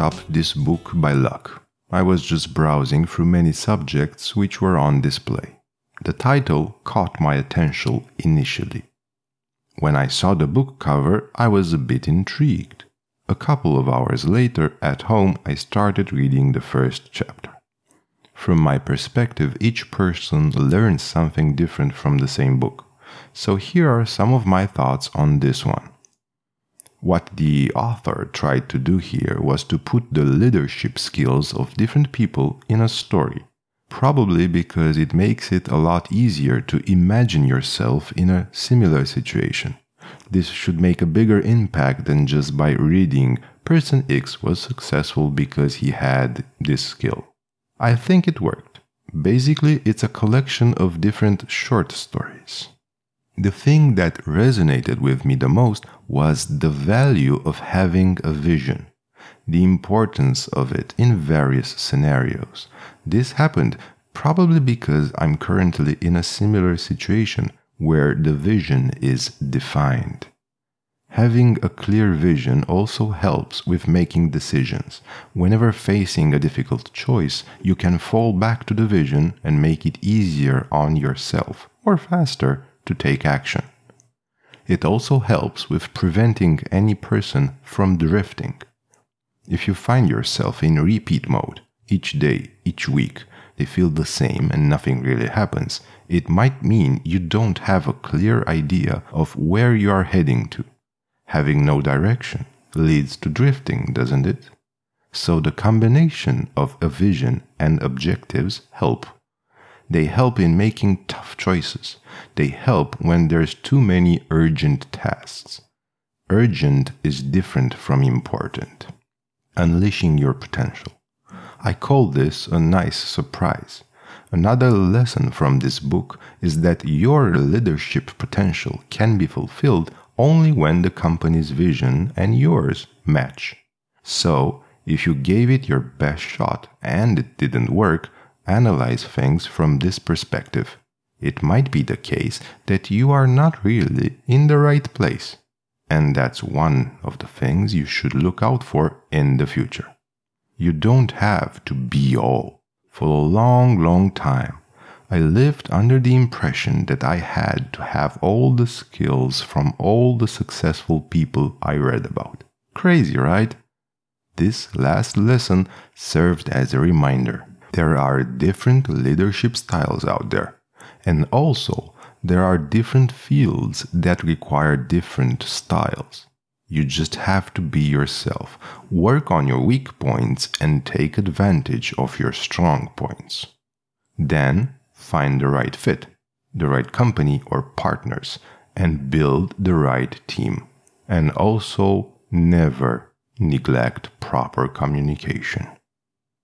up this book by luck. I was just browsing through many subjects which were on display. The title caught my attention initially. When I saw the book cover, I was a bit intrigued. A couple of hours later, at home, I started reading the first chapter. From my perspective, each person learns something different from the same book. So here are some of my thoughts on this one. What the author tried to do here was to put the leadership skills of different people in a story, probably because it makes it a lot easier to imagine yourself in a similar situation. This should make a bigger impact than just by reading person X was successful because he had this skill. I think it worked. Basically, it's a collection of different short stories. The thing that resonated with me the most was the value of having a vision, the importance of it in various scenarios. This happened probably because I'm currently in a similar situation where the vision is defined. Having a clear vision also helps with making decisions. Whenever facing a difficult choice, you can fall back to the vision and make it easier on yourself or faster to take action. It also helps with preventing any person from drifting. If you find yourself in repeat mode each day, each week, they feel the same and nothing really happens, it might mean you don't have a clear idea of where you are heading to having no direction leads to drifting, doesn't it? So the combination of a vision and objectives help. They help in making tough choices. They help when there's too many urgent tasks. Urgent is different from important. Unleashing your potential. I call this a nice surprise. Another lesson from this book is that your leadership potential can be fulfilled only when the company's vision and yours match. So, if you gave it your best shot and it didn't work, analyze things from this perspective. It might be the case that you are not really in the right place. And that's one of the things you should look out for in the future. You don't have to be all. For a long, long time, I lived under the impression that I had to have all the skills from all the successful people I read about. Crazy, right? This last lesson served as a reminder. There are different leadership styles out there, and also there are different fields that require different styles. You just have to be yourself, work on your weak points, and take advantage of your strong points. Then find the right fit, the right company or partners, and build the right team. And also never neglect proper communication.